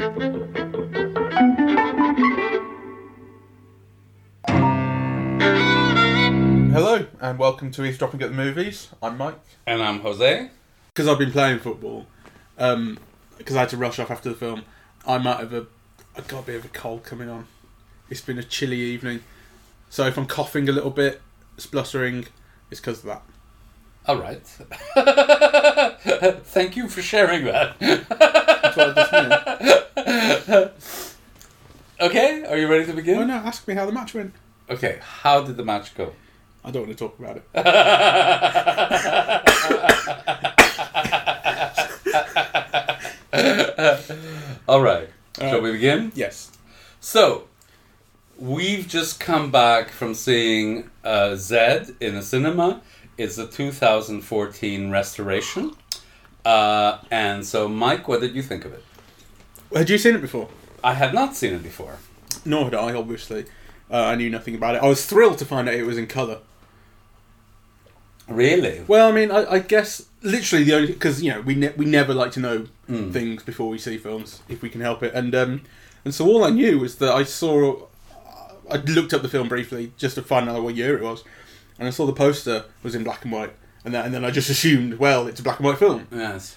Hello, and welcome to Eavesdropping at the Movies. I'm Mike. And I'm Jose. Because I've been playing football, um, because I had to rush off after the film, I might have a, I got a bit of a cold coming on. It's been a chilly evening. So if I'm coughing a little bit, spluttering, it's because of that. All right. Thank you for sharing that. That's what I just, okay, are you ready to begin? Oh no, ask me how the match went. Okay, how did the match go? I don't want to talk about it. All right. All Shall right. we begin? Yes. So, we've just come back from seeing uh, Zed in a cinema. It's a 2014 restoration. Uh, and so, Mike, what did you think of it? Had you seen it before? I had not seen it before. Nor had I, obviously. Uh, I knew nothing about it. I was thrilled to find out it was in colour. Really? Well, I mean, I, I guess literally the only because you know we ne- we never like to know Mm. things before we see films if we can help it, and um, and so all I knew was that I saw I looked up the film briefly just to find out what year it was, and I saw the poster was in black and white, and then and then I just assumed well it's a black and white film, Yes.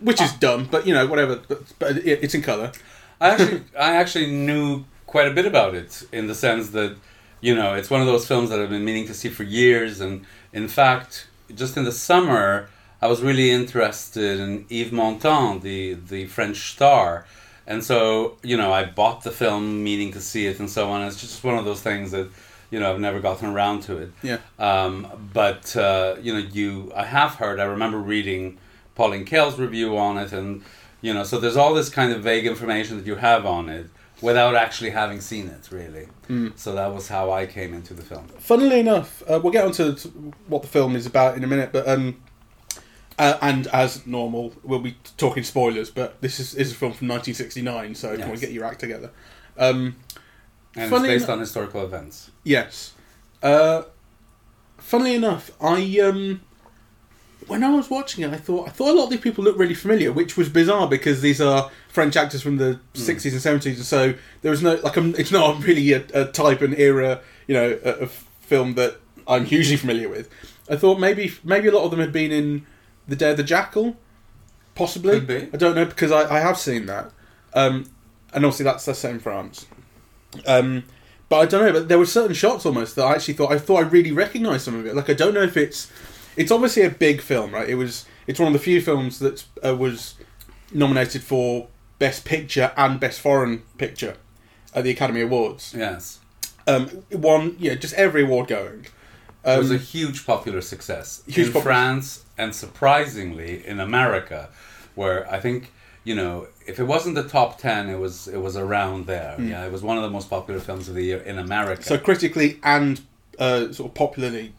which is uh, dumb, but you know whatever, but, but it, it's in colour. I actually, I actually knew quite a bit about it in the sense that, you know, it's one of those films that I've been meaning to see for years, and in fact, just in the summer, I was really interested in Yves Montand, the the French star, and so you know, I bought the film meaning to see it and so on. It's just one of those things that, you know, I've never gotten around to it. Yeah. Um, but uh, you know, you I have heard. I remember reading Pauline Kael's review on it, and you know, so there's all this kind of vague information that you have on it without actually having seen it, really. So that was how I came into the film. Funnily enough, uh, we'll get onto t- what the film is about in a minute, but um, uh, and as normal, we'll be talking spoilers. But this is, is a film from 1969, so if you want to get your act together. Um, And Funny it's based eno- on historical events. yes. Uh, funnily enough, I um, when I was watching it, I thought I thought a lot of these people looked really familiar, which was bizarre because these are French actors from the 60s and 70s, and so there was no like um, it's not really a, a type and era, you know, a, of film that I'm hugely familiar with. I thought maybe maybe a lot of them had been in The Day of the Jackal, possibly. Could be. I don't know because I, I have seen that, um, and obviously that's that's set in France. Um, but I don't know. But there were certain shots almost that I actually thought I thought I really recognised some of it. Like I don't know if it's it's obviously a big film, right? It was it's one of the few films that uh, was nominated for Best Picture and Best Foreign Picture at the Academy Awards. Yes. Um, one, yeah, just every award going. It was Um, a huge popular success Huge in popular- France and surprisingly in America, where I think you know if it wasn't the top ten, it was it was around there. Yeah, it was one of the most popular films of the year in America. So critically and uh, sort of popularly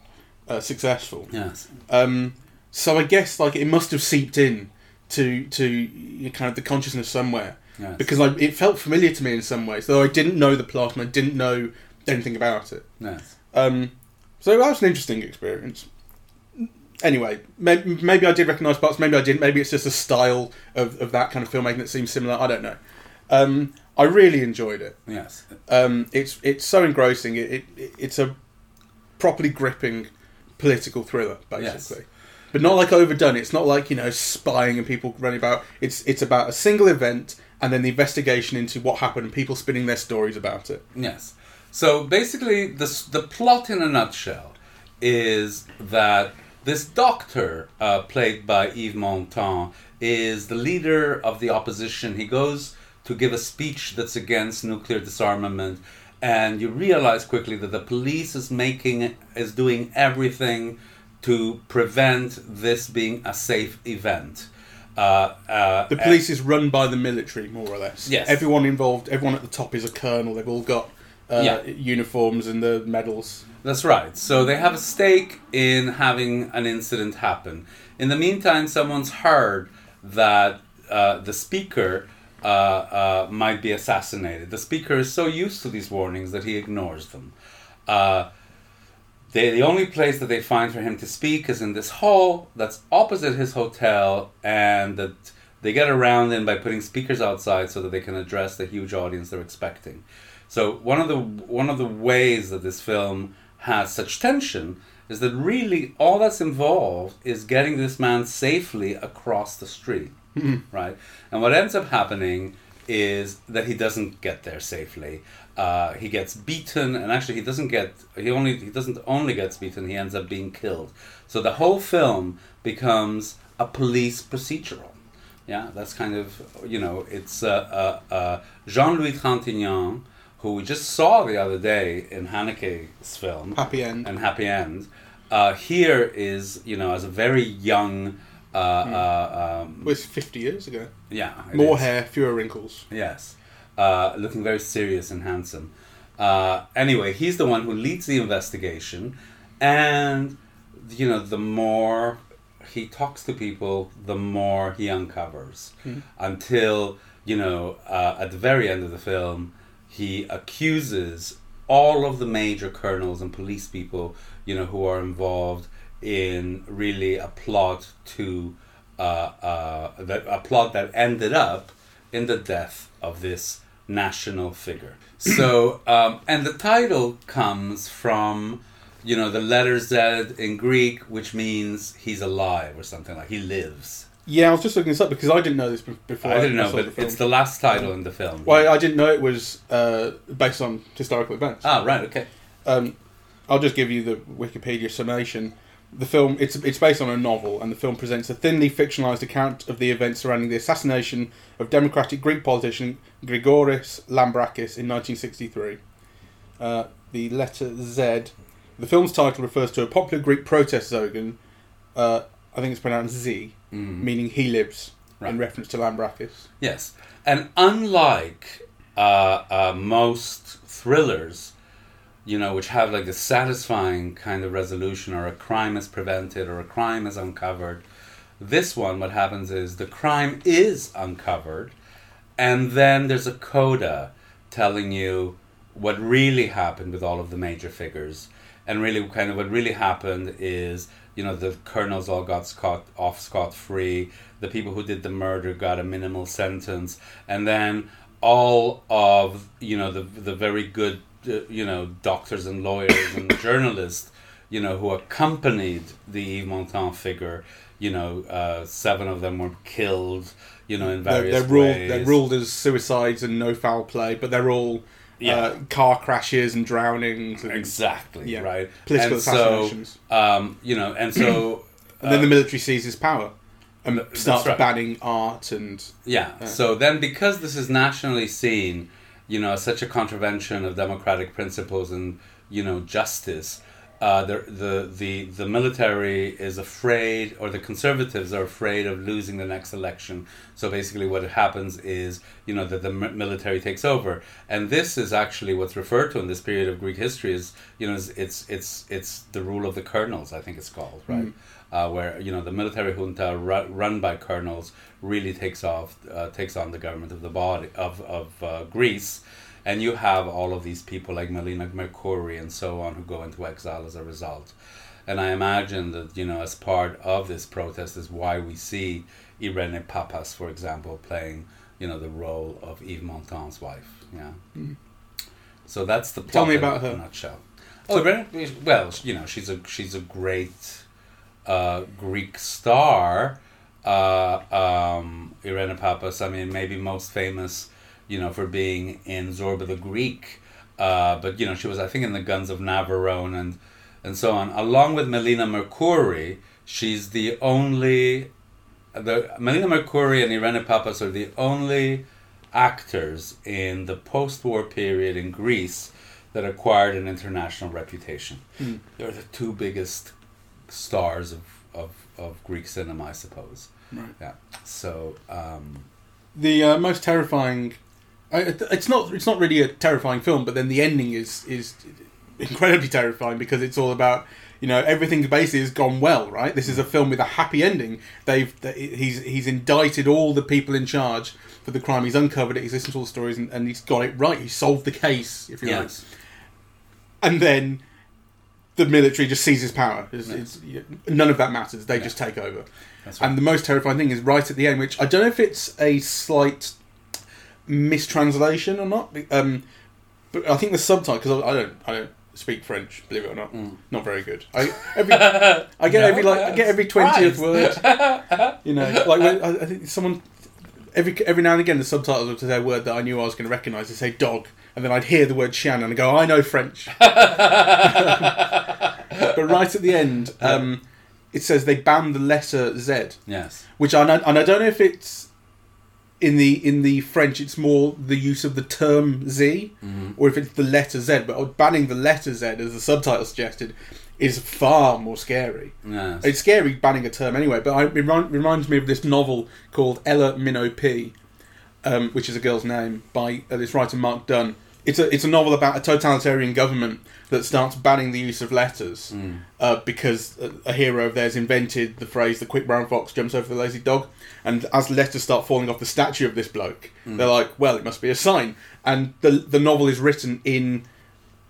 uh, successful. yes, Um, so I guess like it must have seeped in to to you know, kind of the consciousness somewhere yes, because like, it felt familiar to me in some ways, though I didn't know the plot and I didn't know anything about it. yes, Um, so that was an interesting experience. Anyway, maybe, maybe I did recognise parts, maybe I didn't. Maybe it's just a style of, of that kind of filmmaking that seems similar. I don't know. Um, I really enjoyed it. yes. Um, it's it's so engrossing. It, it it's a properly gripping political thriller, basically, Yes. but not like overdone. It's not like you know spying and people running about. It's it's about a single event and then the investigation into what happened and people spinning their stories about it. Yes. So basically, the the plot in a nutshell is that this doctor, uh, played by Yves Montand, is the leader of the opposition. He goes to give a speech that's against nuclear disarmament, and you realize quickly that the police is making is doing everything to prevent this being a safe event. Uh, uh, The police is run by the military, more or less. Yes. Everyone involved, everyone at the top is a colonel. They've all got uh, Yeah. uniforms and the medals. That's right. So they have a stake in having an incident happen. In the meantime, someone's heard that uh, the speaker uh, uh, might be assassinated. The speaker is so used to these warnings that he ignores them. Uh, they, the only place that they find for him to speak is in this hall that's opposite his hotel, and that They get around it by putting speakers outside so that they can address the huge audience they're expecting. So one of the one of the ways that this film has such tension is that really all that's involved is getting this man safely across the street, right? And what ends up happening is that he doesn't get there safely. Uh, he gets beaten, and actually, he doesn't get. He only he doesn't only gets beaten. He ends up being killed. So the whole film becomes a police procedural. Yeah, that's kind of you know it's uh, uh, uh, Jean Louis Trintignant, who we just saw the other day in Haneke's film Happy end. and Happy End. Uh, here is you know as a very young. Uh, uh, um, was 50 years ago. yeah, More is. hair, fewer wrinkles. Yes. Uh, looking very serious and handsome. Uh, anyway, he's the one who leads the investigation, and you know, the more he talks to people, the more he uncovers, until you know, uh, at the very end of the film, he accuses all of the major colonels and police people, you know, who are involved in really a plot to uh, uh, that a plot that ended up in the death of this national figure. So, um, and the title comes from, you know, the letter Z in Greek, which means he's alive or something like he lives. Yeah, I was just looking this up because I didn't know this before. I didn't know, the but film. it's the last title in the film. Well, I didn't know it was uh, based on historical events. ah, right, okay. Um, I'll just give you the Wikipedia summation. The film it's it's based on a novel, and the film presents a thinly fictionalized account of the events surrounding the assassination of democratic Greek politician Grigoris Lambrakis in 1963. Uh, the letter Z. The film's title refers to a popular Greek protest slogan. Uh, I think it's pronounced Z, meaning "he lives," in reference to Lambrakis. Yes, and unlike uh, uh, most thrillers, you know, which have like a satisfying kind of resolution, or a crime is prevented, or a crime is uncovered, this one, what happens is the crime is uncovered, and then there's a coda telling you what really happened with all of the major figures, and really kind of what really happened is you know the colonels all got scot off scot free, the people who did the murder got a minimal sentence, and then all of you know the the very good uh, you know doctors and lawyers and journalists you know who accompanied the Yves Montand figure you know uh, seven of them were killed you know in They're, various they're ruled ways. they're ruled as suicides and no foul play, but they're all Yeah. uh, car crashes and drownings. And, exactly Yeah. right Political and so assassinations. um, you know and so and then the military seizes power and starts right. banning art and Yeah. So then, because this is nationally seen, you know, as such a contravention of democratic principles and you know justice, uh, the the the the military is afraid, or the conservatives are afraid of losing the next election. So basically, what happens is, you know, that the military takes over, and this is actually what's referred to in this period of Greek history is, you know, it's it's it's, it's the rule of the colonels. I think it's called right. Uh, where you know the military junta ru- run by colonels really takes off uh, takes on the government of the body of of uh, Greece, and you have all of these people like Melina Mercouri and so on who go into exile as a result. And I imagine that you know as part of this protest is why we see Irene Papas, for example, playing you know the role of Yves Montand's wife. Yeah. So that's the plot Tell me in about a her. nutshell. Oh, Irene, well, you know she's a she's a great uh, Greek star, uh, um, Irene Papas. I mean, maybe most famous, you know, for being in Zorba the Greek. Uh, but you know, she was, I think, in the Guns of Navarone and and so on. Along with Melina Mercouri, she's the only. The Melina Mercouri and Irene Papas are the only actors in the post-war period in Greece that acquired an international reputation. They're the two biggest stars of, of, of Greek cinema, I suppose. Right. Yeah. So, um, the uh, most terrifying. I, it's not. It's not really a terrifying film, but then the ending is is incredibly terrifying because it's all about you know everything basically has gone well, right? This is a film with a happy ending. They've he's he's indicted all the people in charge for the crime. He's uncovered it. He's listened to all the stories and, and he's got it right. He solved the case, if you like. And then the military just seizes power. It's, it's, none of that matters. They just take over. Right. And the most terrifying thing is right at the end, which I don't know if it's a slight mistranslation or not. Um, but I think the subtitle because I, I don't I don't speak French, believe it or not, not very good. I every I get No, every like I get every twentieth word. You know, like when, I, I think someone every every now and again the subtitles would say a word that I knew I was going to recognise. They say dog, and then I'd hear the word Shan and I go, I know French. but right at the end, um, it says they banned the letter Z yes. which I know, and I don't know if it's in the in the French it's more the use of the term Z or if it's the letter Z. But banning the letter Z, as the subtitle suggested, is far more scary. Yes. It's scary banning a term anyway, but I, it remi- reminds me of this novel called Ella Minnow P, um, which is a girl's name by uh, this writer Mark Dunn. It's a it's a novel about a totalitarian government that starts banning the use of letters uh, because a, a hero of theirs invented the phrase "the quick brown fox jumps over the lazy dog," and as letters start falling off the statue of this bloke, they're like, "Well, it must be a sign." And the the novel is written in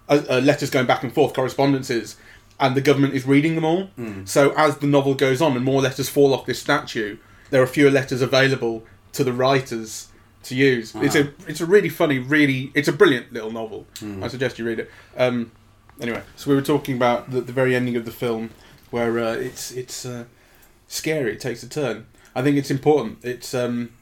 uh, uh, letters going back and forth, correspondences, and the government is reading them all. So as the novel goes on and more letters fall off this statue, there are fewer letters available to the writers to use. It's a it's a really funny, really it's a brilliant little novel. I suggest you read it. Um, anyway, so we were talking about the, the very ending of the film, where uh, it's it's uh, scary. It takes a turn. I think it's important. It's um,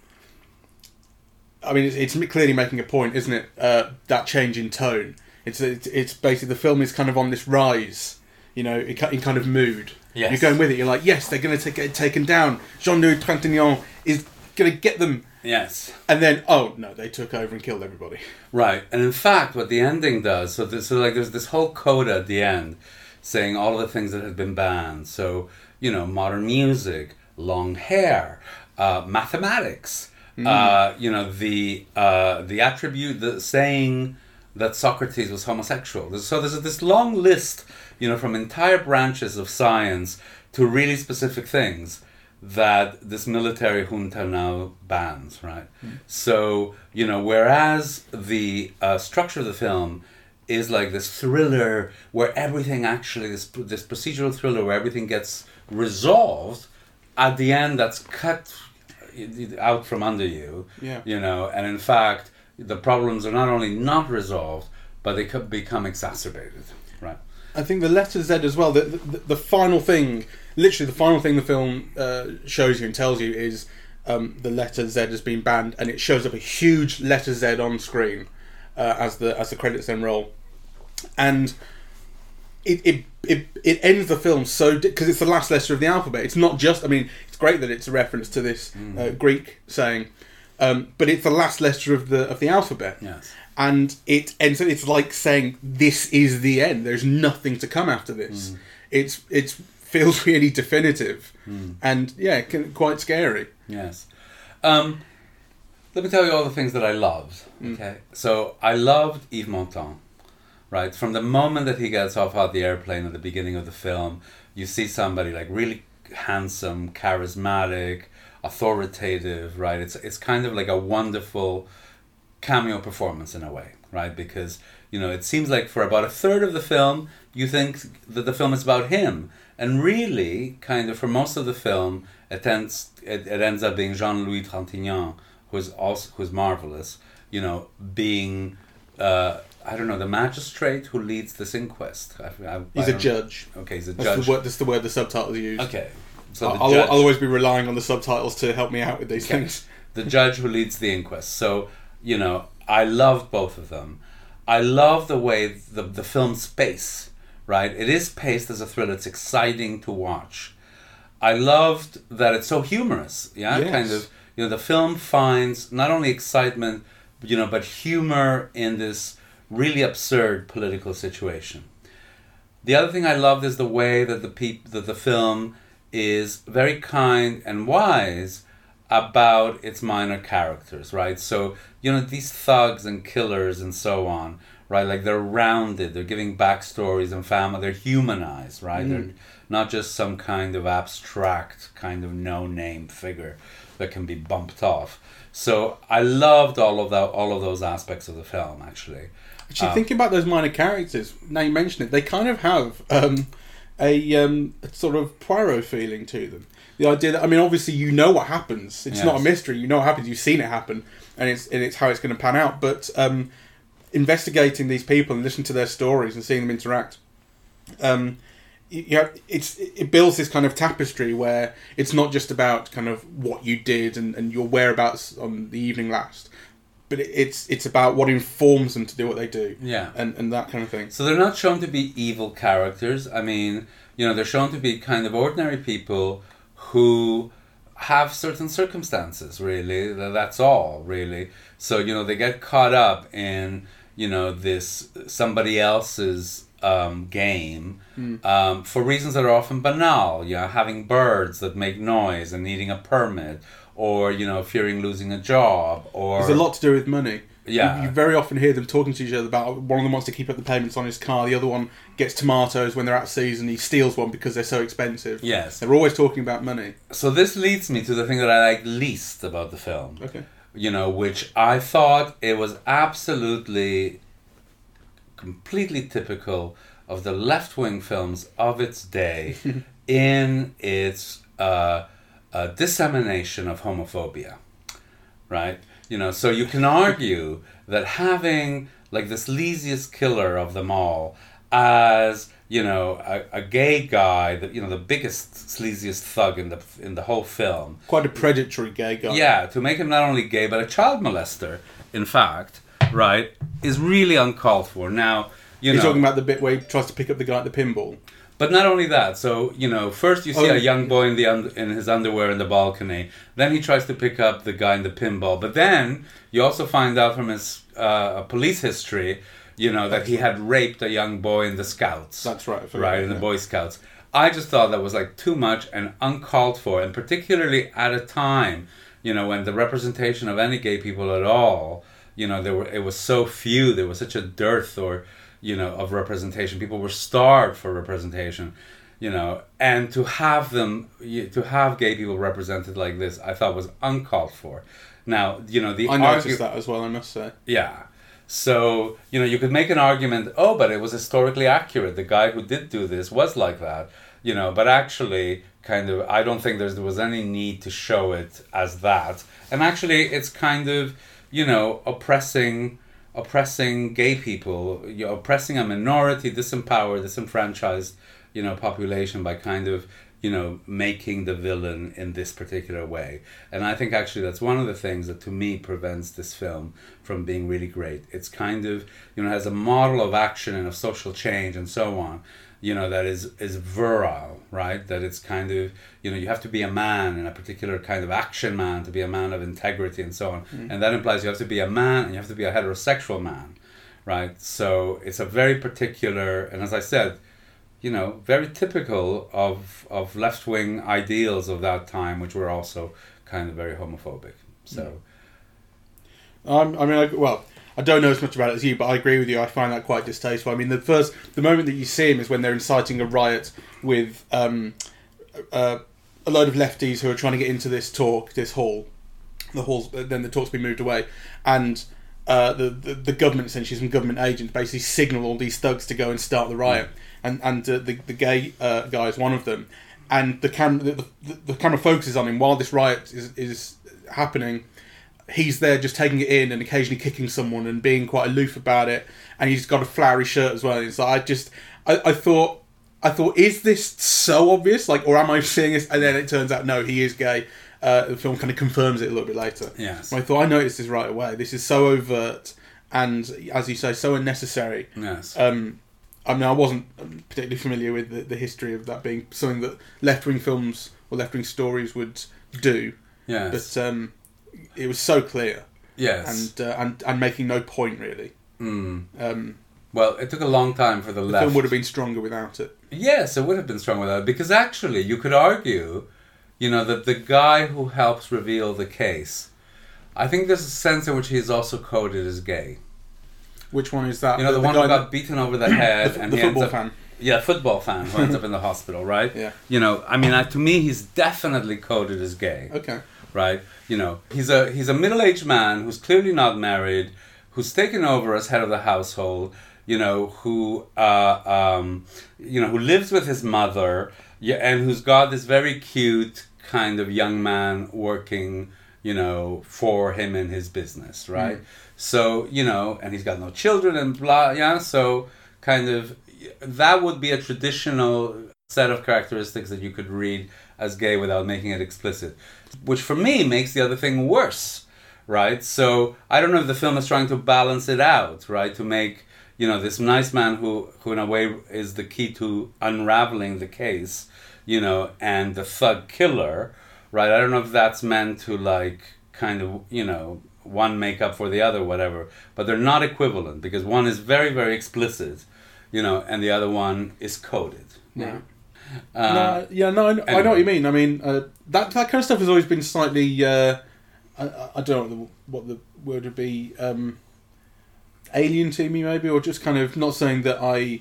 I mean, it's, it's clearly making a point, isn't it? Uh, that change in tone. It's, it's it's basically the film is kind of on this rise, you know, in, in kind of mood. Yes. You're going with it. You're like, yes, they're going to get taken down. Jean-Louis Trintignant is going to get them, Yes. and then oh no, they took over and killed everybody. Right, and in fact, what the ending does, so, this, so like there's this whole coda at the end, saying all of the things that had been banned. So you know, modern music, long hair, uh, mathematics. Uh, you know, the uh, the attribute, the saying that Socrates was homosexual. So there's this long list, you know, from entire branches of science to really specific things that this military junta now bans, right? So, you know, whereas the uh, structure of the film is like this thriller where everything actually, this, this procedural thriller where everything gets resolved, at the end that's cut out from under you, Yeah. you know, and in fact, the problems are not only not resolved, but they could become exacerbated, right? I think the letter Z as well. The, the, the final thing, literally the final thing the film uh, shows you and tells you is um, the letter Z has been banned, and it shows up a huge letter Z on screen uh, as the as the credits then roll, and it it, it, it ends the film so because it's the last letter of the alphabet. It's not just. I mean, it's great that it's a reference to this uh, Greek saying, um, but it's the last letter of the of the alphabet Yes. and it ends. It's like saying this is the end. There's nothing to come after this. It's it's feels really definitive, and yeah, can, quite scary. Yes. Um, let me tell you all the things that I loved. Okay. So I loved Yves Montand. Right. From the moment that he gets off out the airplane at the beginning of the film, you see somebody like really handsome, charismatic, authoritative. Right. It's it's kind of like a wonderful cameo performance in a way, right? Because you know it seems like for about a third of the film, you think that the film is about him, and really, kind of for most of the film, it ends it, it ends up being Jean Louis Trintignant, who's also who's marvelous. You know, being uh, I don't know the magistrate who leads this inquest. I, I, He's I a judge. Okay, he's a That's judge. the word. That's the word the subtitles use. Okay, so I'll, judge. I'll always be relying on the subtitles to help me out with these Okay. things. the judge who leads the inquest. So, you know, I love both of them. I love the way the, the film's pace, right? It is paced as a thriller. It's exciting to watch. I loved that it's so humorous. Yeah, Yes. kind of. You know, the film finds not only excitement, you know, but humor in this really absurd political situation. The other thing I loved is the way that the peop- that the film is very kind and wise about its minor characters, right? So, you know, these thugs and killers and so on, right? Like they're rounded, they're giving backstories and family, they're humanized, right? They're not just some kind of abstract, kind of no name figure that can be bumped off. So I loved all of that, all of those aspects of the film, actually. Actually, Um, thinking about those minor characters, now you mention it, they kind of have um, a, um, a sort of Poirot feeling to them. The idea that I mean, obviously, you know what happens. It's not a mystery. You know what happens. You've seen it happen, and it's and it's how it's going to pan out. But um, investigating these people and listening to their stories and seeing them interact, um, you know, it's it builds this kind of tapestry where it's not just about kind of what you did and, and your whereabouts on the evening last, but it's it's about what informs them to do what they do Yeah. and and that kind of thing. So they're not shown to be evil characters. I mean, you know, they're shown to be kind of ordinary people who have certain circumstances, really. That's all, really. So, you know, they get caught up in, you know, this somebody else's um, game um, for reasons that are often banal. You know, having birds that make noise and needing a permit, or, you know, fearing losing a job, or. There's a lot to do with money. Yeah. You, you very often hear them talking to each other about one of them wants to keep up the payments on his car, the other one gets tomatoes when they're out of season, he steals one because they're so expensive. Yes. They're always talking about money. So this leads me to the thing that I like least about the film. Okay. You know, which I thought it was absolutely completely typical of the left wing films of its day in its uh, uh, dissemination of homophobia, right? You know, so you can argue that having like the sleaziest killer of them all as you know a, a gay guy, that you know the biggest sleaziest thug in the in the whole film, Quite a predatory gay guy. yeah, to make him not only gay but a child molester, in fact, right, is really uncalled for. Now, you You're know, talking about the bit where he tries to pick up the guy at the pinball. but not only that. So you know, first you see Oh. a young boy in the un- in his underwear in the balcony. Then he tries to pick up the guy in the pinball. But then you also find out from his uh, police history, you know, that he had raped a young boy in the Scouts. That's right. Right in the yeah. Boy Scouts. I just thought that was like too much and uncalled for, and particularly at a time, you know, when the representation of any gay people at all, you know, there were it was so few, there was such a dearth or you know of representation. People were starved for representation, you know, and to have them to have gay people represented like this, I thought was uncalled for. Now, you know, the I noticed that as well, I must say. yeah. So, you know, you could make an argument, oh, but it was historically accurate. The guy who did do this was like that, you know, but actually, kind of, I don't think there was any need to show it as that. And actually, it's kind of, you know, oppressing oppressing gay people, you're oppressing a minority, disempowered, disenfranchised, you know, population by kind of, you know, making the villain in this particular way. And I think actually that's one of the things that to me prevents this film from being really great. It's kind of, you know, has a model of action and of social change and so on, you know, that is is virile, right? That it's kind of, you know, you have to be a man and a particular kind of action man to be a man of integrity and so on. Mm-hmm. And that implies you have to be a man and you have to be a heterosexual man, right? So it's a very particular, and as I said, you know, very typical of of left wing ideals of that time, which were also kind of very homophobic. So Um, I mean, I, well, I don't know as much about it as you, but I agree with you. I find that quite distasteful. I mean, the first, the moment that you see him is when they're inciting a riot with um, uh, a load of lefties who are trying to get into this talk, this hall. The halls, then the talk's been moved away, and uh, the, the the government, essentially some government agents, basically signal all these thugs to go and start the riot, and and uh, the the gay uh, guy is one of them, and the camera the, the, the camera focuses on him while this riot is is happening. He's there just taking it in and occasionally kicking someone and being quite aloof about it. And he's got a flowery shirt as well. It's like i just I, I thought i thought is this so obvious? Like or am i seeing this? And then it turns out no he is gay. Uh, the film kind of confirms it a little bit later. Yes. I thought I noticed this right away. This is so overt and, as you say, so unnecessary. yes, Um, I mean, I wasn't particularly familiar with the, the history of that being something that left wing films or left wing stories would do, yes, but um, it was so clear yes. and uh, and and making no point really. Mm. Um, Well, it took a long time for the, the left. film would have been stronger without it. Yes, it would have been strong without it because actually you could argue, you know, that the guy who helps reveal the case, I think there's a sense in which he is also coded as gay. Which one is that? You know, the, one guy who got beaten over the head the, and the he football up, fan. Yeah, football fan who ends up in the hospital, right? Yeah. You know, I mean, I, to me, he's definitely coded as gay. Okay. right? You know, he's a he's a middle-aged man who's clearly not married, who's taken over as head of the household, you know, who uh, um, you know, who lives with his mother, yeah, and who's got this very cute kind of young man working, you know, for him and his business, hmm. right? So you know, and he's got no children and blah, yeah. So kind of that would be a traditional set of characteristics that you could read as gay without making it explicit, which for me makes the other thing worse, right? So I don't know if the film is trying to balance it out, right? To make you know this nice man who who in a way is the key to unraveling the case, you know, and the thug killer, right? I don't know if that's meant to like kind of you know one make up for the other, whatever. But they're not equivalent because one is very very explicit, you know, and the other one is coded. Yeah. Uh, no, yeah, no, I, know- I know what you mean. I mean, uh, that that kind of stuff has always been slightly. Uh, I, I- I don't know what the, what the word would be. Um, alien to me, maybe, or just kind of not saying that I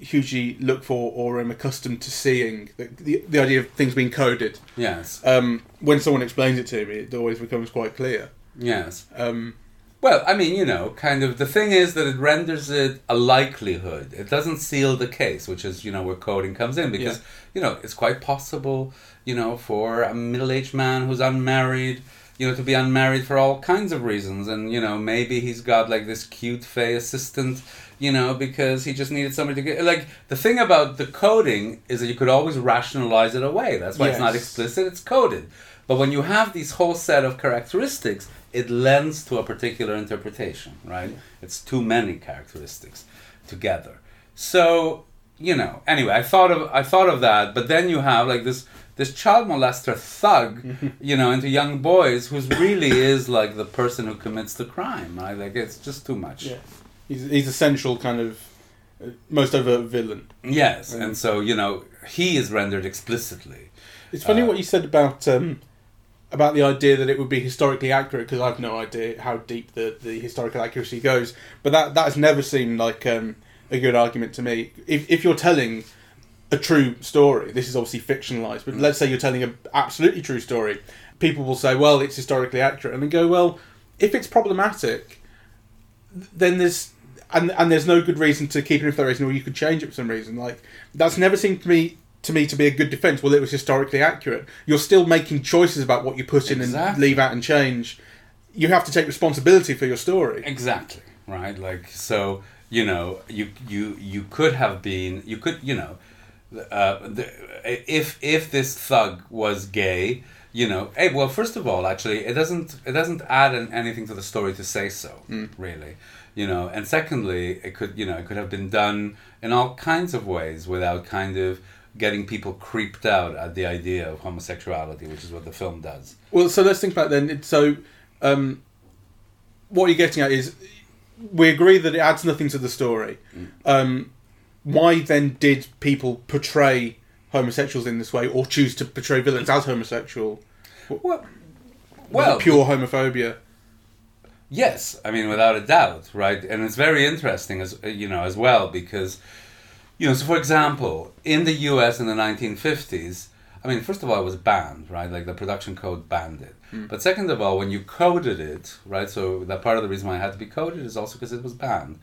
hugely look for or am accustomed to seeing. The, the, the idea of things being coded. Yes. Um, when someone explains it to me, it always becomes quite clear. Yes. Um, Well, I mean, you know, kind of the thing is that it renders it a likelihood. It doesn't seal the case, which is, you know, where coding comes in because, Yeah. you know, it's quite possible, you know, for a middle-aged man who's unmarried, you know, to be unmarried for all kinds of reasons and, you know, maybe he's got like this cute fey assistant, you know, because he just needed somebody to get like the thing about the coding is that you could always rationalize it away. That's why it's not explicit, it's coded. But when you have these whole set of characteristics, it lends to a particular interpretation, right? It's too many characteristics together. So, you know, anyway, I thought of I thought of that, but then you have like this this child molester thug, you know, into young boys who's really is like the person who commits the crime, right? Like it's just too much. yeah, he's he's a central kind of uh, most overt villain. Yes, Mm. and so, you know, he is rendered explicitly. It's funny Uh, what you said about um, about the idea that it would be historically accurate because I've no idea how deep the, the historical accuracy goes. But that that has never seemed like um, a good argument to me. If if you're telling a true story, this is obviously fictionalized. But let's say you're telling an absolutely true story, people will say, "Well, it's historically accurate," and then go, "Well, if it's problematic, then there's." And, and there's no good reason to keep it for that reason, or you could change it for some reason. Like that's never seemed to me to me to be a good defense. Well, it was historically accurate. You're still making choices about what you put in and leave out and change. You have to take responsibility for your story. Exactly. Right. Like so, you know, you you you could have been. You could. You know, uh, the, if if this thug was gay. You know, hey, well, first of all, actually, it doesn't it doesn't add an, anything to the story to say so, really. You know, and secondly, it could you know it could have been done in all kinds of ways without kind of getting people creeped out at the idea of homosexuality, which is what the film does. Well, so let's think about then. So, um, what you're getting at is we agree that it adds nothing to the story. Um, why then did people portray homosexuals in this way or choose to portray villains as homosexual? Well, well, pure homophobia. Yes, I mean without a doubt, right? And it's very interesting as uh, you know as well because you know, so for example, in the US in the 1950s, I mean, first of all, it was banned, right? Like the production code banned it. Hmm. But second of all, when you coded it, right? So that part of the reason why it had to be coded is also because it was banned,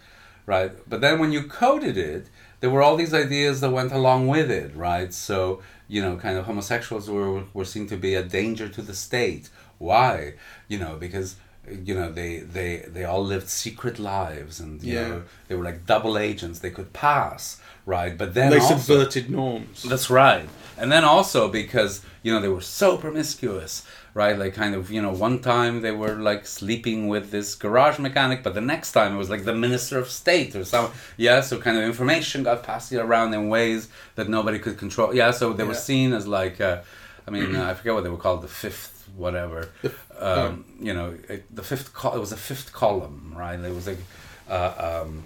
right? But then when you coded it, there were all these ideas that went along with it, right? So you know, kind of homosexuals were were seen to be a danger to the state. Why? You know, because you know they they they all lived secret lives and you Yeah. know they were like double agents. They could pass, right? But then They also, subverted norms. that's right. And then also because, you know, they were so promiscuous, right? Like kind of, you know, one time they were like sleeping with this garage mechanic, but the next time it was like the minister of state or some yeah, so kind of information got passed around in ways that nobody could control. Yeah, so they were seen as like uh, I mean, uh, I forget what they were called, the fifth whatever. Um, you know, it, the fifth col- it was a fifth column, right? It was like uh, um,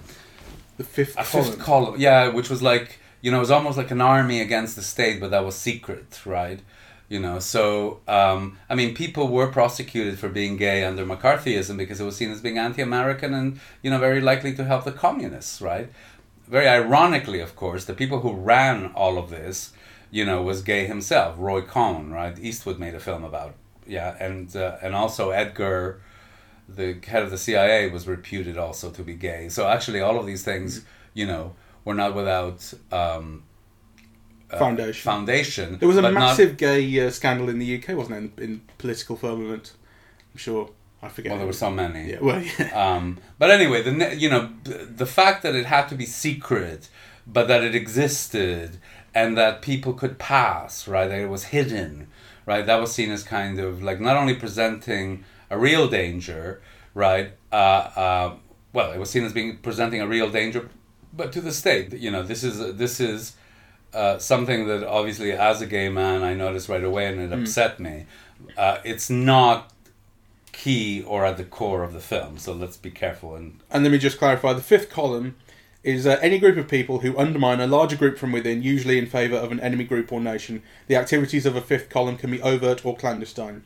The fifth a column. fifth column yeah which was like you know it was almost like an army against the state but that was secret right you know so um, i mean people were prosecuted for being gay under mccarthyism because it was seen as being anti-american and you know very likely to help the communists right very ironically of course the people who ran all of this you know was gay himself roy cohn right eastwood made a film about yeah and uh, and also edgar the head of the CIA was reputed also to be gay. So actually, all of these things, you know, were not without um, uh, Foundation. Foundation. There was a but not- massive gay uh, scandal in the UK, wasn't there, in, in political firmament? I'm sure. I forget. well, there were so many. Yeah, well, yeah. Um, but anyway, the you know the fact that it had to be secret, but that it existed and that people could pass, right? That it was hidden, right? That was seen as kind of like not only presenting a real danger, right? Uh, uh, well, it was seen as being presenting a real danger, but to the state, you know, this is this is uh, something that obviously, as a gay man, I noticed right away, and it upset me. Uh, it's not key or at the core of the film, so let's be careful and And let me just clarify: the fifth column is uh, any group of people who undermine a larger group from within, usually in favour of an enemy group or nation. The activities of a fifth column can be overt or clandestine.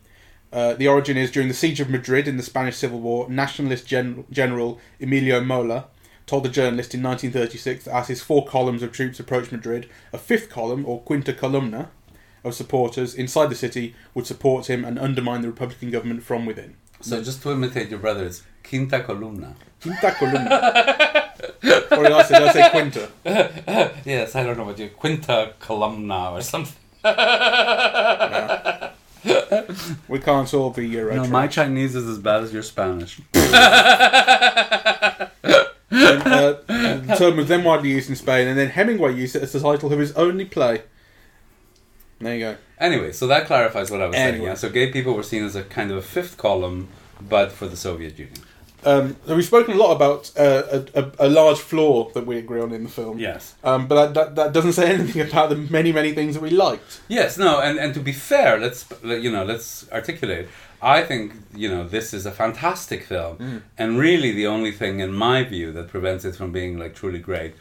Uh, the origin is during the siege of Madrid in the Spanish Civil War. Nationalist gen- general Emilio Mola told a journalist in 1936 that as his four columns of troops approached Madrid, a fifth column or quinta columna of supporters inside the city would support him and undermine the Republican government from within. So just to imitate your brother, it's quinta columna. Quinta columna. or did I say, did say quinta? yes, I don't know what you quinta columna or something. We can't all be Euro. No, my Chinese is as bad as your Spanish. uh, the term was then widely used in Spain, and then Hemingway used it as the title of his only play. There you go. Anyway, so that clarifies what I was saying. Yeah, so gay people were seen as a kind of a fifth column, but for the Soviet Union. Um, so we've spoken a lot about uh, a, a, large flaw that we agree on in the film. Yes. Um, but that, that, that doesn't say anything about the many, many things that we liked. Yes, no, and, and to be fair, let's you know let's articulate. I think you know this is a fantastic film, and really the only thing in my view that prevents it from being like truly great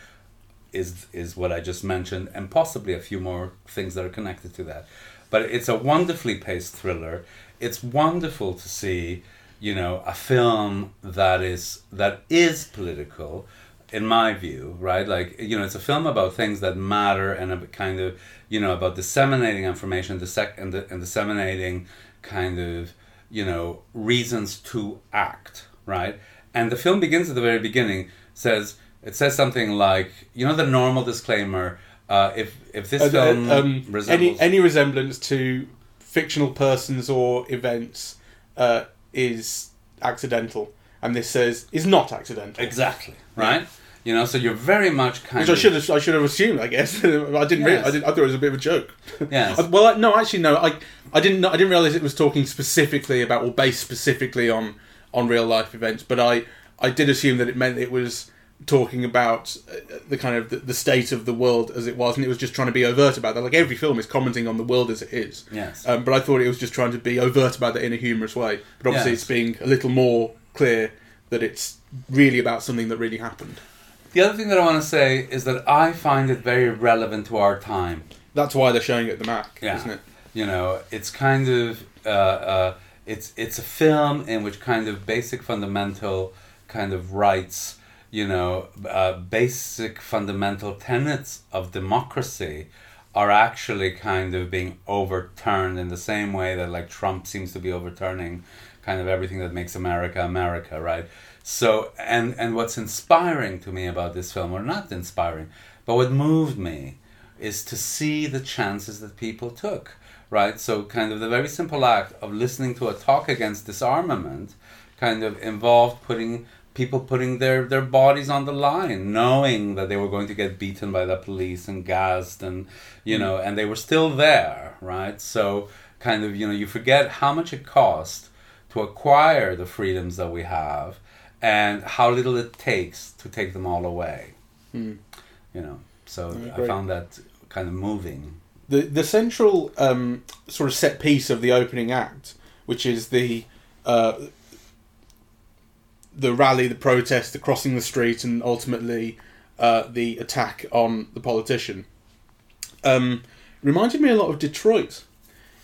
is is what I just mentioned, and possibly a few more things that are connected to that. But it's a wonderfully paced thriller. It's wonderful to see, you know, a film that is that is political, in my view, right? Like you know, it's a film about things that matter and a kind of you know about disseminating information, the sec- and, the, and disseminating kind of you know reasons to act, right? And the film begins at the very beginning. Says it says something like you know the normal disclaimer. Uh, if if this Uh, film uh, um, resembles any any resemblance to fictional persons or events uh, is accidental, and this says is not accidental. exactly right, you know, so you're very much kind Which I should have, I should have assumed. I guess I didn't. Really, Yes. I, didn't, I thought it was a bit of a joke. Yes. I- well, I- no, actually, no. I, I didn't. know- I didn't realize it was talking specifically about or based specifically on on real life events. But I, I did assume that it meant it was talking about uh, the kind of the, the state of the world as it was, and it was just trying to be overt about that. Like every film is commenting on the world as it is. Yes. Um, but I thought it was just trying to be overt about that in a humorous way. But obviously, Yes. it's being a little more clear that it's really about something that really happened. The other thing that I want to say is that I find it very relevant to our time. That's why they're showing it at the Mac, Yeah. isn't it? You know, it's kind of uh, uh, it's it's a film in which kind of basic fundamental kind of rights, you know, uh, basic fundamental tenets of democracy are actually kind of being overturned in the same way that like Trump seems to be overturning kind of everything that makes America America, right? So and and what's inspiring to me about this film, or not inspiring, but what moved me is to see the chances that people took, right? So kind of the very simple act of listening to a talk against disarmament kind of involved putting people putting their, their bodies on the line, knowing that they were going to get beaten by the police and gassed and you know, and they were still there, right? So kind of, you know, you forget how much it cost to acquire the freedoms that we have and how little it takes to take them all away. Hmm. You know. So I I found that kind of moving. the the central um, sort of set piece of the opening act, which is the uh, the rally, the protest, the crossing the street, and ultimately uh, the attack on the politician, um, reminded me a lot of Detroit.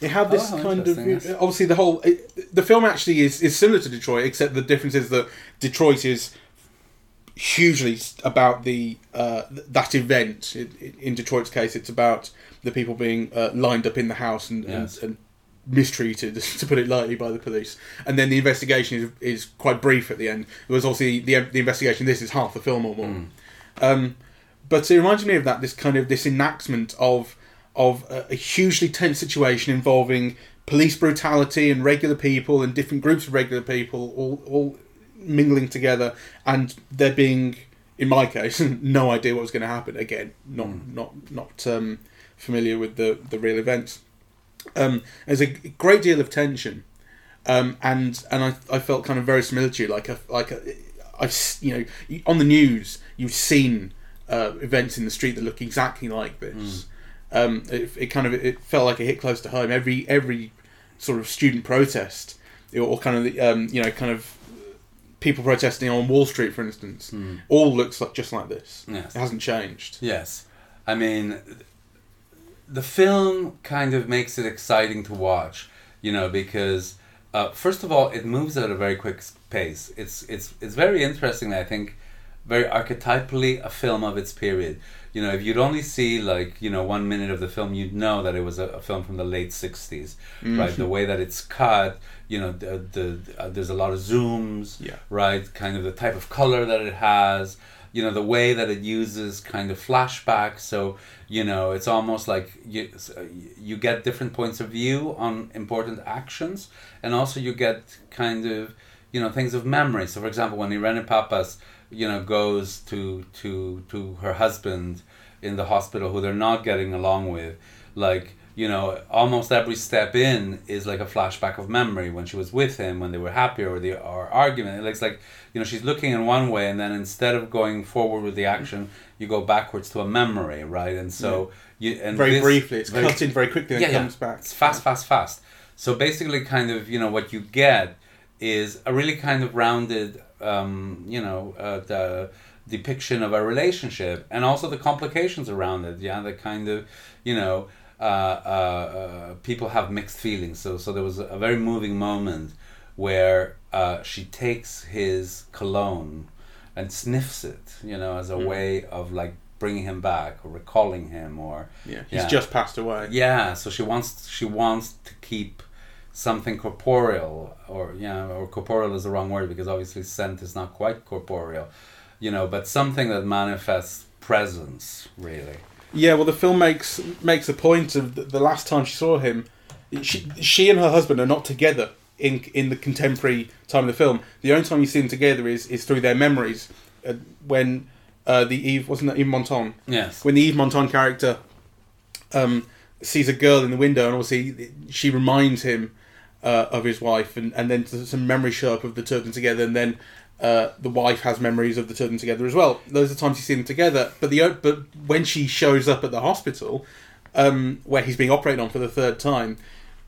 It had this Oh, kind of yes. obviously the whole it, the film actually is, is similar to Detroit, except the difference is that Detroit is hugely about the uh, that event. In, in Detroit's case, it's about the people being uh, lined up in the house and, Yes. and, and mistreated, to put it lightly, by the police. And then the investigation is, is quite brief at the end. It was also the the investigation. This is half the film or more. Um, but it reminds me of that this kind of this enactment of of a, a hugely tense situation involving police brutality and regular people and different groups of regular people all all mingling together and there being in my case no idea what was going to happen again not not not um, familiar with the the real events um, there's a great deal of tension um, and and I, I felt kind of very similar to you. Like a, like a, s- you know on the news you've seen uh, events in the street that look exactly like this. Um, it, it kind of it felt like it hit close to home. Every every sort of student protest or kind of the, um, you know kind of people protesting on Wall Street for instance all looks like just like this. Yes. it hasn't changed. Yes. I mean, the film kind of makes it exciting to watch, you know, because uh, first of all, it moves at a very quick pace. It's it's it's very interesting. I think very archetypally a film of its period. You know, if you'd only see like you know one minute of the film, you'd know that it was a, a film from the late '60s, right? The way that it's cut, you know, the, the uh, there's a lot of zooms, Yeah. right? Kind of the type of color that it has, you know, the way that it uses kind of flashbacks. So you know, it's almost like you uh, you get different points of view on important actions, and also you get kind of you know things of memory. So, for example, when Irene Papas, you know, goes to to to her husband in the hospital, who they're not getting along with, like you know, almost every step in is like a flashback of memory when she was with him, when they were happy, or the or argument. It's like you know she's looking in one way, and then instead of going forward with the action, you go backwards to a memory, right? And so you and very this- briefly it's very- cut in very quickly and yeah, yeah. comes back It's fast, fast, fast. So basically, kind of, you know, what you get is a really kind of rounded, um, you know, uh, the depiction of a relationship and also the complications around it. Yeah, the kind of, you know, people have mixed feelings. So, so there was a very moving moment where uh, she takes his cologne and sniffs it, you know, as a Mm. way of like bringing him back or recalling him or yeah he's Yeah. just passed away yeah, so she wants she wants to keep something corporeal, or yeah, or corporeal is the wrong word because obviously scent is not quite corporeal, you know, but something that manifests presence really. Yeah, well, the film makes makes a point of the, the last time she saw him, she she and her husband are not together in in the contemporary time of the film. The only time you see them together is is through their memories, uh, when uh, the Eve wasn't that Yves Montand Yes. when the Yves Montand character um, sees a girl in the window and obviously she reminds him uh, of his wife and, and then some memories show up of the two of them together and then uh, the wife has memories of the two of them together as well. Those are times you see them together. But the but when she shows up at the hospital um, where he's being operated on for the third time,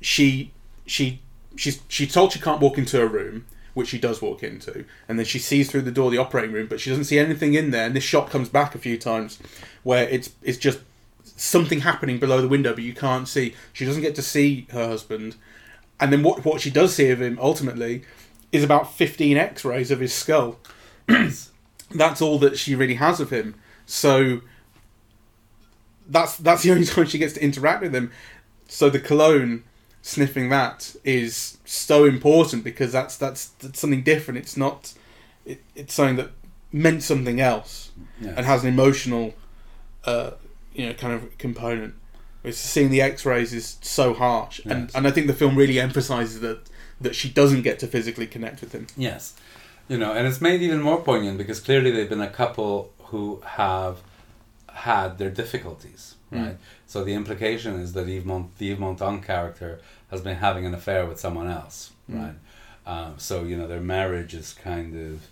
she she she's she's told she can't walk into her room, which she does walk into, and then she sees through the door the operating room, but she doesn't see anything in there. And this shot comes back a few times, where it's it's just something happening below the window, but you can't see. She doesn't get to see her husband, and then what what she does see of him ultimately is about fifteen X-rays of his skull. that's all that she really has of him. So that's that's the only time she gets to interact with him. So the cologne sniffing that is so important because that's that's, that's something different. It's not. It, it's something that meant something else Yes. and has an emotional, uh, you know, kind of component. Whereas seeing the X-rays is so harsh, and and I think the film really emphasizes that that she doesn't get to physically connect with him. Yes. You know, and it's made even more poignant because clearly they've been a couple who have had their difficulties, right? So the implication is that Yves Mont- the Yves Montand character has been having an affair with someone else, right? Um, so, you know, their marriage is kind of,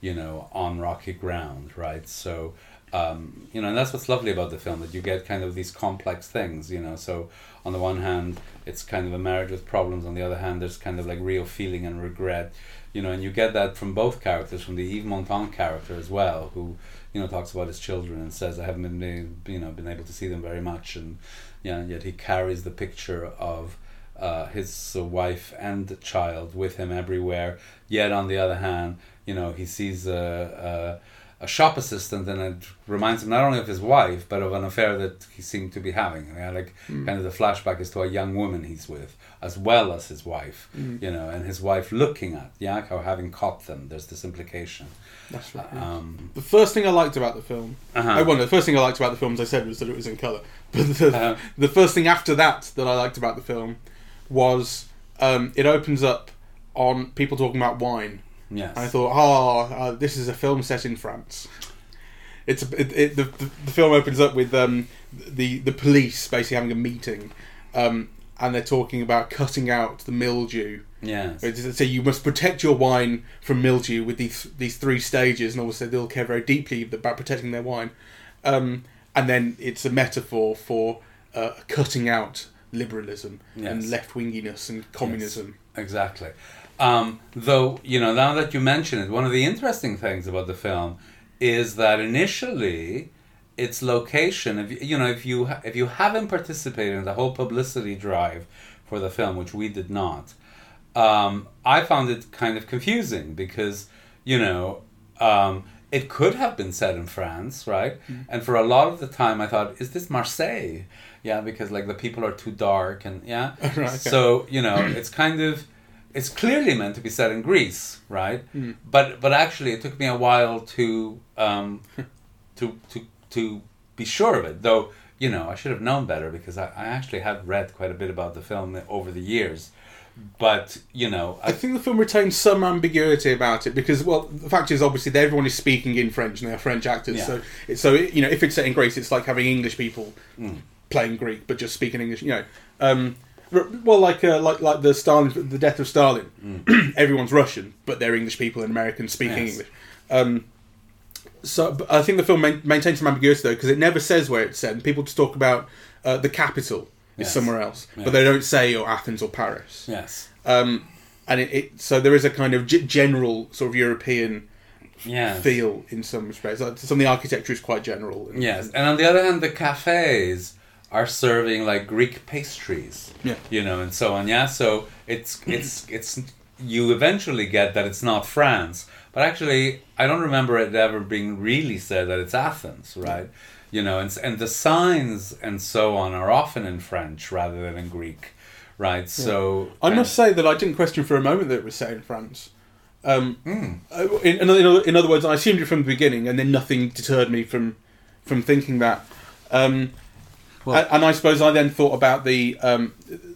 you know, on rocky ground, right? So, um, you know, and that's what's lovely about the film that you get kind of these complex things, you know. So, on the one hand, it's kind of a marriage with problems. On the other hand, there's kind of like real feeling and regret, you know, and you get that from both characters, from the Yves Montand character as well, who, you know, talks about his children and says, "I haven't been, you know, been able to see them very much," and yeah, yet he carries the picture of uh, his uh, wife and child with him everywhere. Yet on the other hand, you know, he sees a, a, a shop assistant, and it reminds him not only of his wife but of an affair that he seemed to be having. And, like Hmm. kind of the flashback is to a young woman he's with, as well as his wife. Hmm. You know, and his wife looking at Yakov having caught them. There's this implication. That's right. Um, The first thing I liked about the film, Uh-huh. I no, the first thing I liked about the film, as I said, was that it was in color. But the, Uh-huh. the first thing after that that I liked about the film was um, it opens up on people talking about wine. Yes. And I thought, oh, uh, this is a film set in France. It's a, it, it, the, the the film opens up with um, the the police basically having a meeting, um, and they're talking about cutting out the mildew. yes. So you must protect your wine from mildew with these these three stages, and obviously they'll care very deeply about protecting their wine. Um, and then it's a metaphor for uh, cutting out liberalism and left winginess and communism. Exactly. Um, though, you know, now that you mention it, one of the interesting things about the film is that initially its location, if you, know, if you if you haven't participated in the whole publicity drive for the film, which we did not, um, I found it kind of confusing because, you know, um, it could have been set in France, right? And for a lot of the time, I thought, is this Marseille? Yeah, because like the people are too dark and yeah. Right, okay. So you know, it's kind of, it's clearly meant to be set in Greece, right? Hmm. But but actually, it took me a while to um, to to to be sure of it. Though you know, I should have known better because I, I actually had read quite a bit about the film over the years. But you know, I think the film retains some ambiguity about it because, well, the fact is, obviously, that everyone is speaking in French and they're French actors. Yeah. So, it, so it, you know, if it's set in Greece, it's like having English people Mm. playing Greek but just speaking English. You know, um, well, like uh, like like the Stalin, the death of Stalin. everyone's Russian, but they're English people and Americans speaking Mm. Yes. English. Um, so, but I think the film main, maintains some ambiguity though because it never says where it's set, and people just talk about uh, the capital is Yes. somewhere else, Yeah. but they don't say or Athens or Paris. yes, Um, and it, it so there is a kind of g- general sort of European yes, feel in some respects. Like, some of the architecture is quite general. And, yes. And on the other hand, the cafes are serving like Greek pastries. Yeah. you know, and so on. Yeah, so it's it's it's you eventually get that it's not France, but actually, I don't remember it ever being really said that it's Athens, right? You know, and and the signs and so on are often in French rather than in Greek, right? So I must say that I didn't question for a moment that it was set in France. Um, uh, in, in, other- in other words, I assumed it from the beginning, and then nothing deterred me from from thinking that. Um, Well- and, and I suppose I then thought about the um,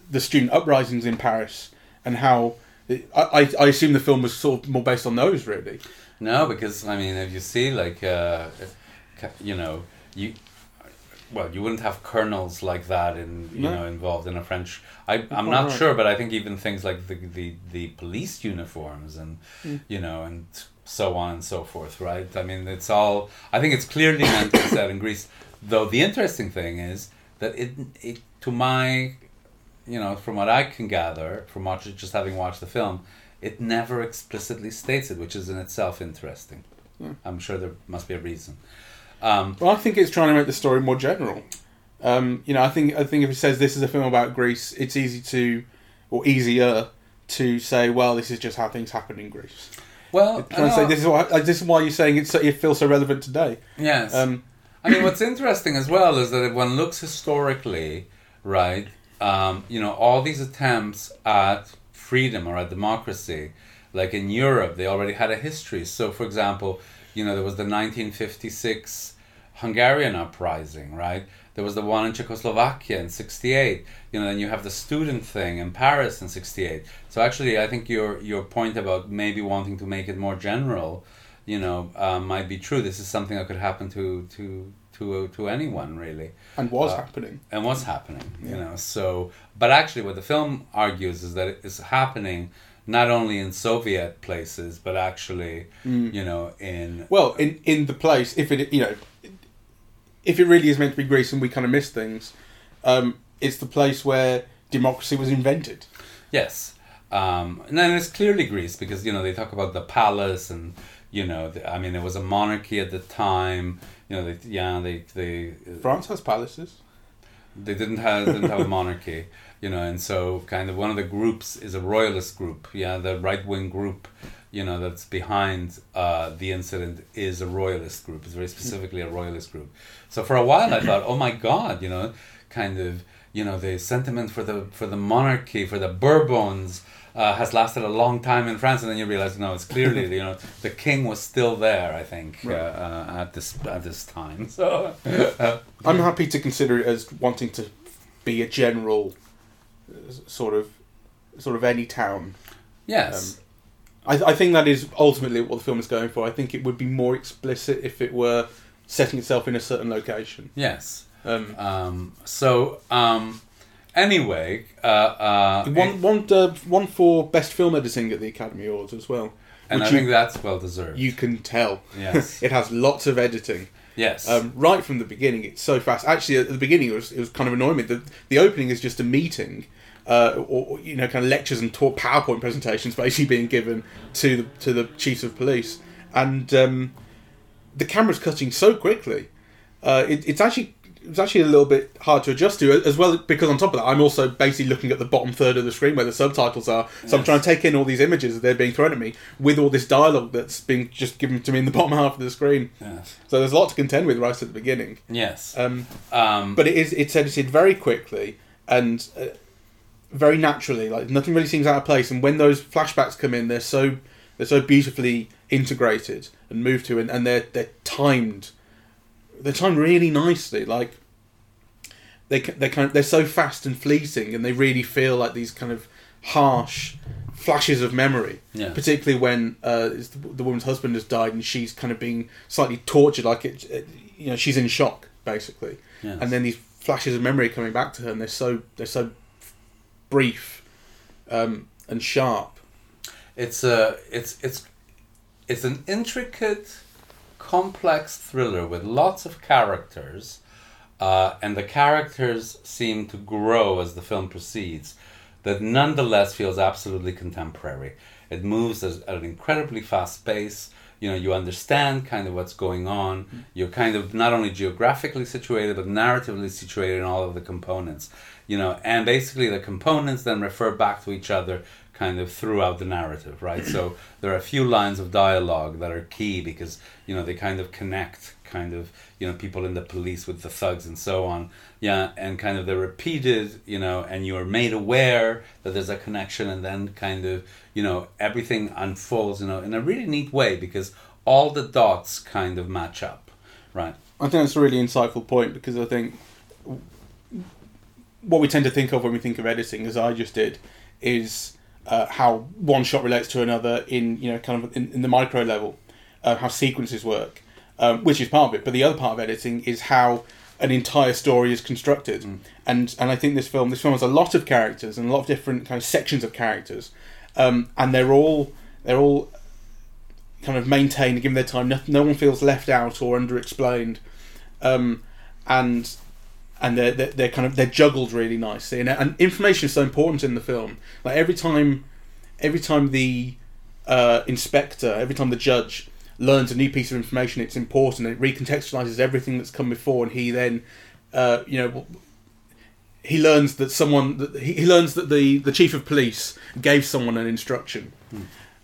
the student uprisings in Paris and how I, I, I assume the film was sort of more based on those, really. No, because I mean, if you see like, uh, you know, you, well, you wouldn't have colonels like that in you No. know involved in a French. I I'm not right. sure, but I think even things like the the, the police uniforms and Hmm. you know and so on and so forth, right? I mean, it's all. I think it's clearly meant to be set in Greece. Though the interesting thing is that it it to my you know, from what I can gather from watch, just having watched the film, it never explicitly states it, which is in itself interesting. I'm sure there must be a reason. Um, Well, I think it's trying to make the story more general. Um, you know, I think I think if it says this is a film about Greece, it's easy to, or easier to say, well, this is just how things happen in Greece. well, Trying to say this is why this is why you're saying it's it feels so relevant today. yes. Um, I mean, what's interesting as well is that if one looks historically, right, um, you know, all these attempts at freedom or at democracy, like in Europe, they already had a history. So, for example, you know, there was the 1956 Hungarian uprising, right? There was the one in Czechoslovakia in 68. You know, then you have the student thing in Paris in 68. So actually, I think your your point about maybe wanting to make it more general, you know, um, might be true. This is something that could happen to to to to anyone really and was Uh, happening. and what's happening you know so but actually what the film argues is that it is happening not only in soviet places but actually you know in Well, in in the place, if it you know, if it really is meant to be Greece and we kind of miss things, um, it's the place where democracy was invented. yes um and then it's clearly greece because you know they talk about the palace and you know the, i mean it was a monarchy at the time you know they yeah they they France has palaces. they didn't have didn't have a monarchy, you know, and so kind of one of the groups is a royalist group, yeah, the right wing group, you know, that's behind uh, the incident is a royalist group. It's very specifically a royalist group. So for a while, I thought, oh my God, you know, kind of, you know, the sentiment for the for the monarchy, for the Bourbons. Uh, has lasted a long time in France, and then you realize no, it's clearly you know the king was still there. I think uh, uh, at this at this time. So uh, I'm happy to consider it as wanting to be a general uh, sort of sort of any town. yes, I, I think that is ultimately what the film is going for. I think it would be more explicit if it were setting itself in a certain location. yes. Um, Um, so um, anyway, uh, uh, one, one, uh, one for best film editing at the Academy Awards as well. and I which you- think that's well deserved. You can tell. Yes. it has lots of editing. yes, Um, right from the beginning, it's so fast. Actually, at the beginning, it was, it was kind of annoying me. The, the opening is just a meeting, uh, or, or, you know, kind of lectures and talk PowerPoint presentations basically being given to the to the chiefs of police, and um, the camera's cutting so quickly. Uh, it, it's actually it's actually a little bit hard to adjust to as well because on top of that, I'm also basically looking at the bottom third of the screen where the subtitles are. So I'm trying to take in all these images that they're being thrown at me with all this dialogue that's being just given to me in the bottom half of the screen. yes, So there's a lot to contend with right at the beginning. yes. Um, Um, but it is it's edited very quickly and uh, very naturally. Like nothing really seems out of place. And when those flashbacks come in, they're so they're so beautifully integrated and moved to, and, and they're they're timed. They're timed really nicely. Like they they kind of they're so fast and fleeting, and they really feel like these kind of harsh flashes of memory. Yeah. Particularly when uh, it's the, the woman's husband has died, and she's kind of being slightly tortured, like it, it you know, she's in shock basically Yes. and then these flashes of memory coming back to her, and they're so they're so brief um, and sharp. it's a it's it's it's an intricate, complex thriller with lots of characters, uh, and the characters seem to grow as the film proceeds. That nonetheless feels absolutely contemporary. It moves at at an incredibly fast pace. You know, you understand kind of what's going on. Mm-hmm. You're kind of not only geographically situated, but narratively situated in all of the components. You know, and basically the components then refer back to each other kind of throughout the narrative, right? so there are a few lines of dialogue that are key because you know they kind of connect, kind of you know people in the police with the thugs and so on, yeah, and kind of they're repeated, you know, and you are made aware that there's a connection, and then kind of you know everything unfolds, you know, in a really neat way because all the dots kind of match up, right? I think that's a really insightful point because I think what we tend to think of when we think of editing, as I just did, is uh, how one shot relates to another in you know kind of in, in the micro level, uh, how sequences work, um, which is part of it. But the other part of editing is how an entire story is constructed, and and I think this film this film has a lot of characters and a lot of different kind of sections of characters, um, and they're all they're all kind of maintained and given their time. No, no one feels left out or underexplained, um, and and they're, they're they're kind of they're juggled really nicely. And, and information is so important in the film. Like every time, every time the uh, inspector, every time the judge learns a new piece of information, it's important. It recontextualizes everything that's come before, and he then, uh, you know. He learns that someone that he, learns that the, the chief of police gave someone an instruction,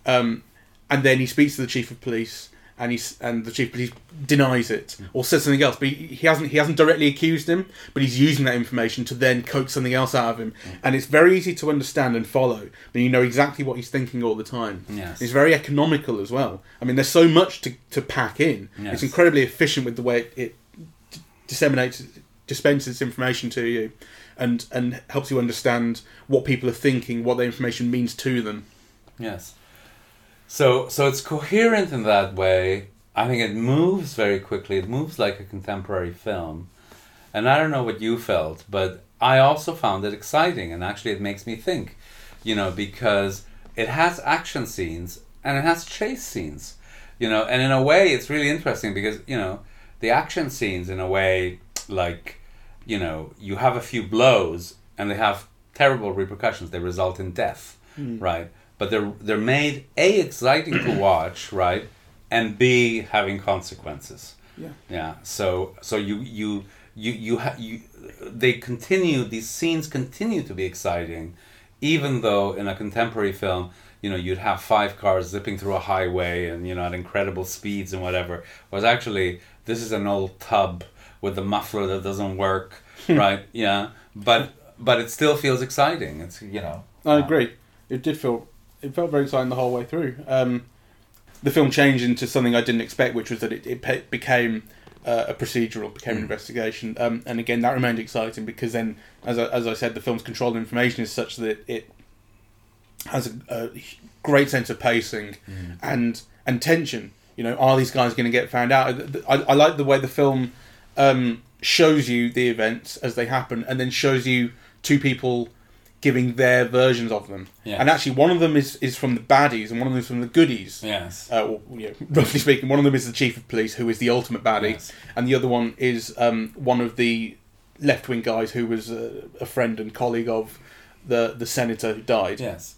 um, and then he speaks to the chief of police, and he's and the chief police denies it hmm. or says something else. But he, he hasn't he hasn't directly accused him, but he's using that information to then coax something else out of him, hmm. and it's very easy to understand and follow. But you know exactly what he's thinking all the time. Yes. it's very economical as well. I mean, there's so much to to pack in. Yes. It's incredibly efficient with the way it, it d- disseminates dispenses information to you. And, and helps you understand what people are thinking, what the information means to them. Yes. So so it's coherent in that way. I think it moves very quickly. It moves like a contemporary film. And I don't know what you felt, but I also found it exciting and actually it makes me think, you know, because it has action scenes and it has chase scenes. You know, and in a way it's really interesting because, you know, the action scenes in a way like, you know, you have a few blows and they have terrible repercussions. They result in death, hmm. right? But they're they're made a exciting to watch, right, and b having consequences. Yeah. Yeah. So so you you you you ha- you they continue these scenes continue to be exciting, even though in a contemporary film you know you'd have five cars zipping through a highway and you know at incredible speeds and whatever was actually this is an old tub with the muffler that doesn't work right yeah but but it still feels exciting it's you know I agree. It did feel it felt very exciting the whole way through. Um, the film changed into something I didn't expect, which was that it, it pe- became uh, a procedural, became an investigation, um, and again that remained exciting because then, as I, as I said, the film's controlled information is such that it has a, a great sense of pacing and and tension. You know, are these guys going to get found out? I, I like the way the film um, shows you the events as they happen, and then shows you two people giving their versions of them. Yes. And actually, one of them is, is from the baddies, and one of them is from the goodies. yes Uh, well, roughly speaking, one of them is the chief of police, who is the ultimate baddie, Yes. and the other one is um, one of the left wing guys who was a, a friend and colleague of the the senator who died. yes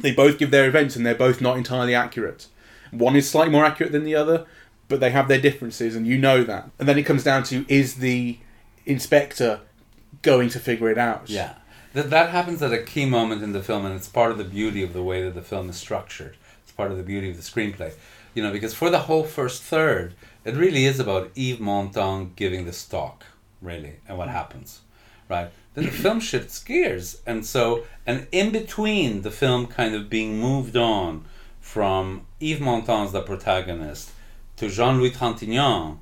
They both give their events, and they're both not entirely accurate. One is slightly more accurate than the other, but they have their differences, and you know that. And then it comes down to is the inspector going to figure it out? Yeah, that that happens at a key moment in the film, and it's part of the beauty of the way that the film is structured. It's part of the beauty of the screenplay, you know, because for the whole first third, it really is about Yves Montand giving the stock, really, and what happens, right? Then the film shifts gears, and so and in between the film kind of being moved on from Yves Montand as the protagonist to Jean Louis Trintignant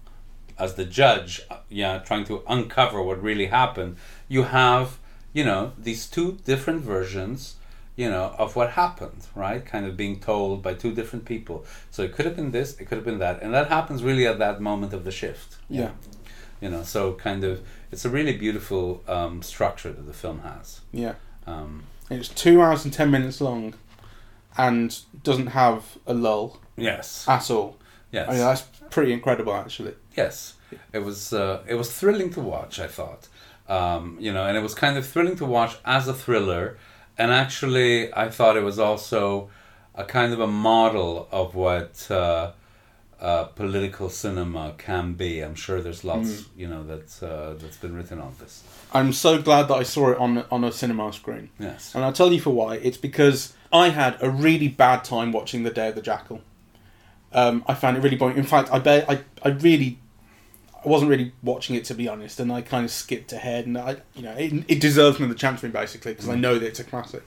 as the judge, uh, yeah, trying to uncover what really happened, you have, you know, these two different versions, you know, of what happened, right? Kind of being told by two different people. So it could have been this, it could have been that. And that happens really at that moment of the shift. Yeah. You know, so kind of, it's a really beautiful um, structure that the film has. Yeah. Um, It's two hours and ten minutes long, and doesn't have a lull yes. at all. Yes. I mean, that's pretty incredible, actually. Yes, it was. Uh, it was thrilling to watch. I thought, um, you know, and it was kind of thrilling to watch as a thriller, and actually, I thought it was also a kind of a model of what uh, uh, political cinema can be. I'm sure there's lots, you know, that's uh, that's been written on this. I'm so glad that I saw it on on a cinema screen, Yes. and I'll tell you for why. It's because I had a really bad time watching The Day of the Jackal. Um, I found it really boring. In fact, I bet I I really. I wasn't really watching it to be honest, and I kind of skipped ahead, and I, you know, it, it deserves another chance for me basically because I know that it's a classic,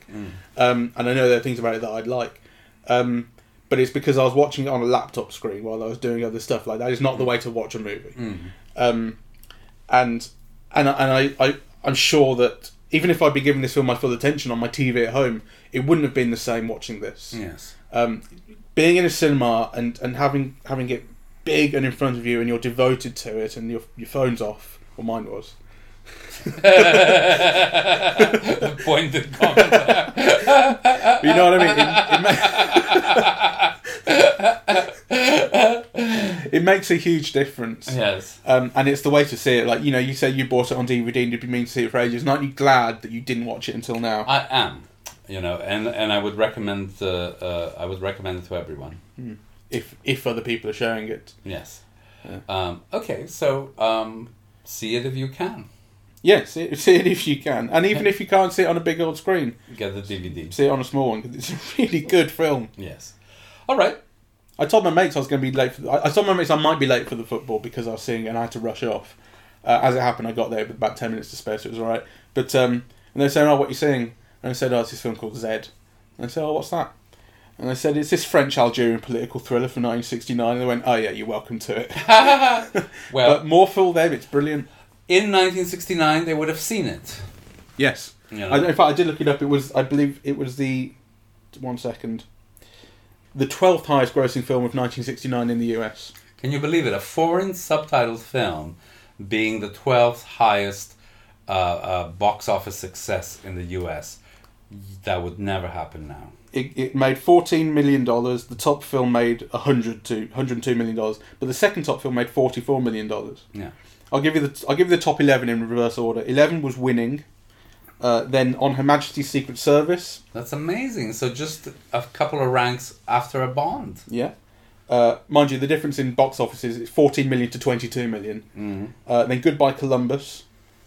um, and I know there are things about it that I'd like, um, but it's because I was watching it on a laptop screen while I was doing other stuff. Like that is not the way to watch a movie. Um, and and I- and I, I I'm sure that even if I'd been giving this film my full attention on my TV at home, it wouldn't have been the same watching this. Yes. Um, being in a cinema and, and having having it big and in front of you and you're devoted to it and your your phone's off. Well, mine was. Pointed. But you know what I mean? It, it, ma- it makes a huge difference. yes. Um, and it's the way to see it. Like you know, you say you bought it on DVD and you'd been meaning to see it for ages. Aren't you glad that you didn't watch it until now? I am. You know, and and I would recommend. Uh, uh, I would recommend it to everyone. If if other people are showing it. Yes. Yeah. Um, okay, so um, see it if you can. Yes, see, see it if you can, and even if you can't see it on a big old screen, Get the DVD. see it on a small one because it's a really good film. Yes. All right. I told my mates I was going to be late. For the, I, told my mates I might be late for the football because I was seeing it and I had to rush off. Uh, as it happened, I got there with about ten minutes to spare, so it was all right. But um, and they were saying, "Oh, what are you seeing?" And I said, "Oh, it's this film called Zed." And I said, "Oh, what's that?" And I said, "It's this French Algerian political thriller from 1969." And they went, "Oh yeah, you're welcome to it." Well, but more for them, it's brilliant. in 1969, they would have seen it. Yes. Know? I, in fact, I did look it up. It was, I believe, it was the one second, the twelfth highest grossing film of 1969 in the US. Can you believe it? A foreign subtitled film being the 12th highest uh, uh, box office success in the US. That would never happen now. It, it made 14 million dollars. The top film made 100 to 102 million dollars, but the second top film made 44 million dollars. Yeah. I'll give you the I'll give you the top 11 in reverse order. 11 was winning. Uh, then on Her Majesty's Secret Service, That's amazing. So just a couple of ranks after a Bond. yeah. Uh, mind you, the difference in box offices is 14 million to 22 million. Mm. Uh, then Goodbye Columbus,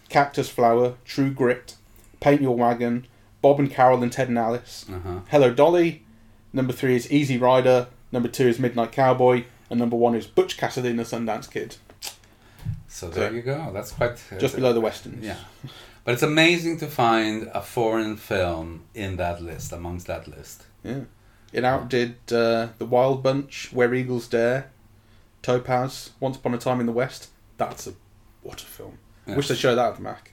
Cactus Flower, True Grit, Paint Your Wagon, Bob and Carol and Ted and Alice, Uh-huh. Hello Dolly, Number three is Easy Rider. Number two is Midnight Cowboy, and number one is Butch Cassidy and the Sundance Kid, So there you go. That's quite just below the westerns. Yeah, but it's amazing to find a foreign film in that list amongst that list. Yeah. It outdid uh, The Wild Bunch, Where Eagles Dare, Topaz, Once Upon a Time in the West. That's a what a film. Yeah. Wish they showed that at the Mac.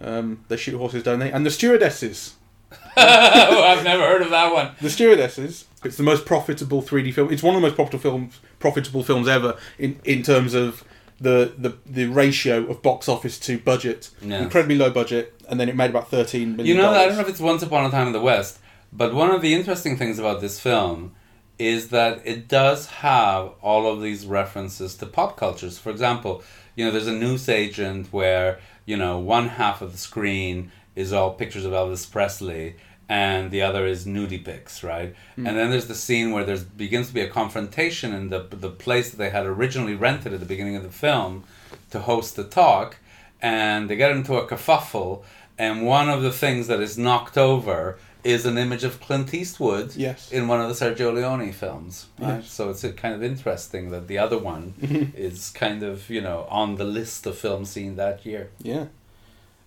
Um, they shoot horses, don't they? And the stewardesses. oh, I've never heard of that one. The stewardesses. It's the most profitable 3D film. It's one of the most profitable films, profitable films ever in, in terms of the, the the ratio of box office to budget. Yeah. Incredibly low budget, and then it made about thirteen million. You know, I don't know if it's Once Upon a Time in the West, but one of the interesting things about this film is that it does have all of these references to pop cultures. For example, you know, there's a news agent where, you know, one half of the screen is all pictures of Elvis Presley and the other is nudie pics, right? Hmm. And then there's the scene where there begins to be a confrontation in the the place that they had originally rented at the beginning of the film to host the talk, and they get into a kerfuffle, and one of the things that is knocked over is an image of Clint Eastwood Yes. in one of the Sergio Leone films. Right? Yes. So it's kind of interesting that the other one is kind of you know on the list of films seen that year. Yeah.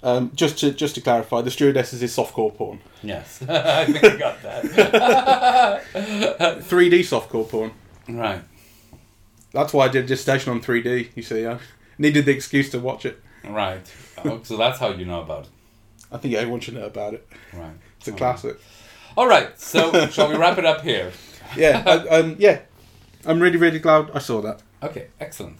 Um, just to just to clarify, the stewardesses is softcore porn. Yes, I think I got that. 3D softcore porn. right, That's why I did dissertation on 3D. You see, I needed the excuse to watch it. right. Oh, so that's how you know about it. I think everyone should know about it. Right. It's a classic. All right, so shall we wrap it up here? yeah, I, um, yeah. I'm really, really glad I saw that. Okay, excellent.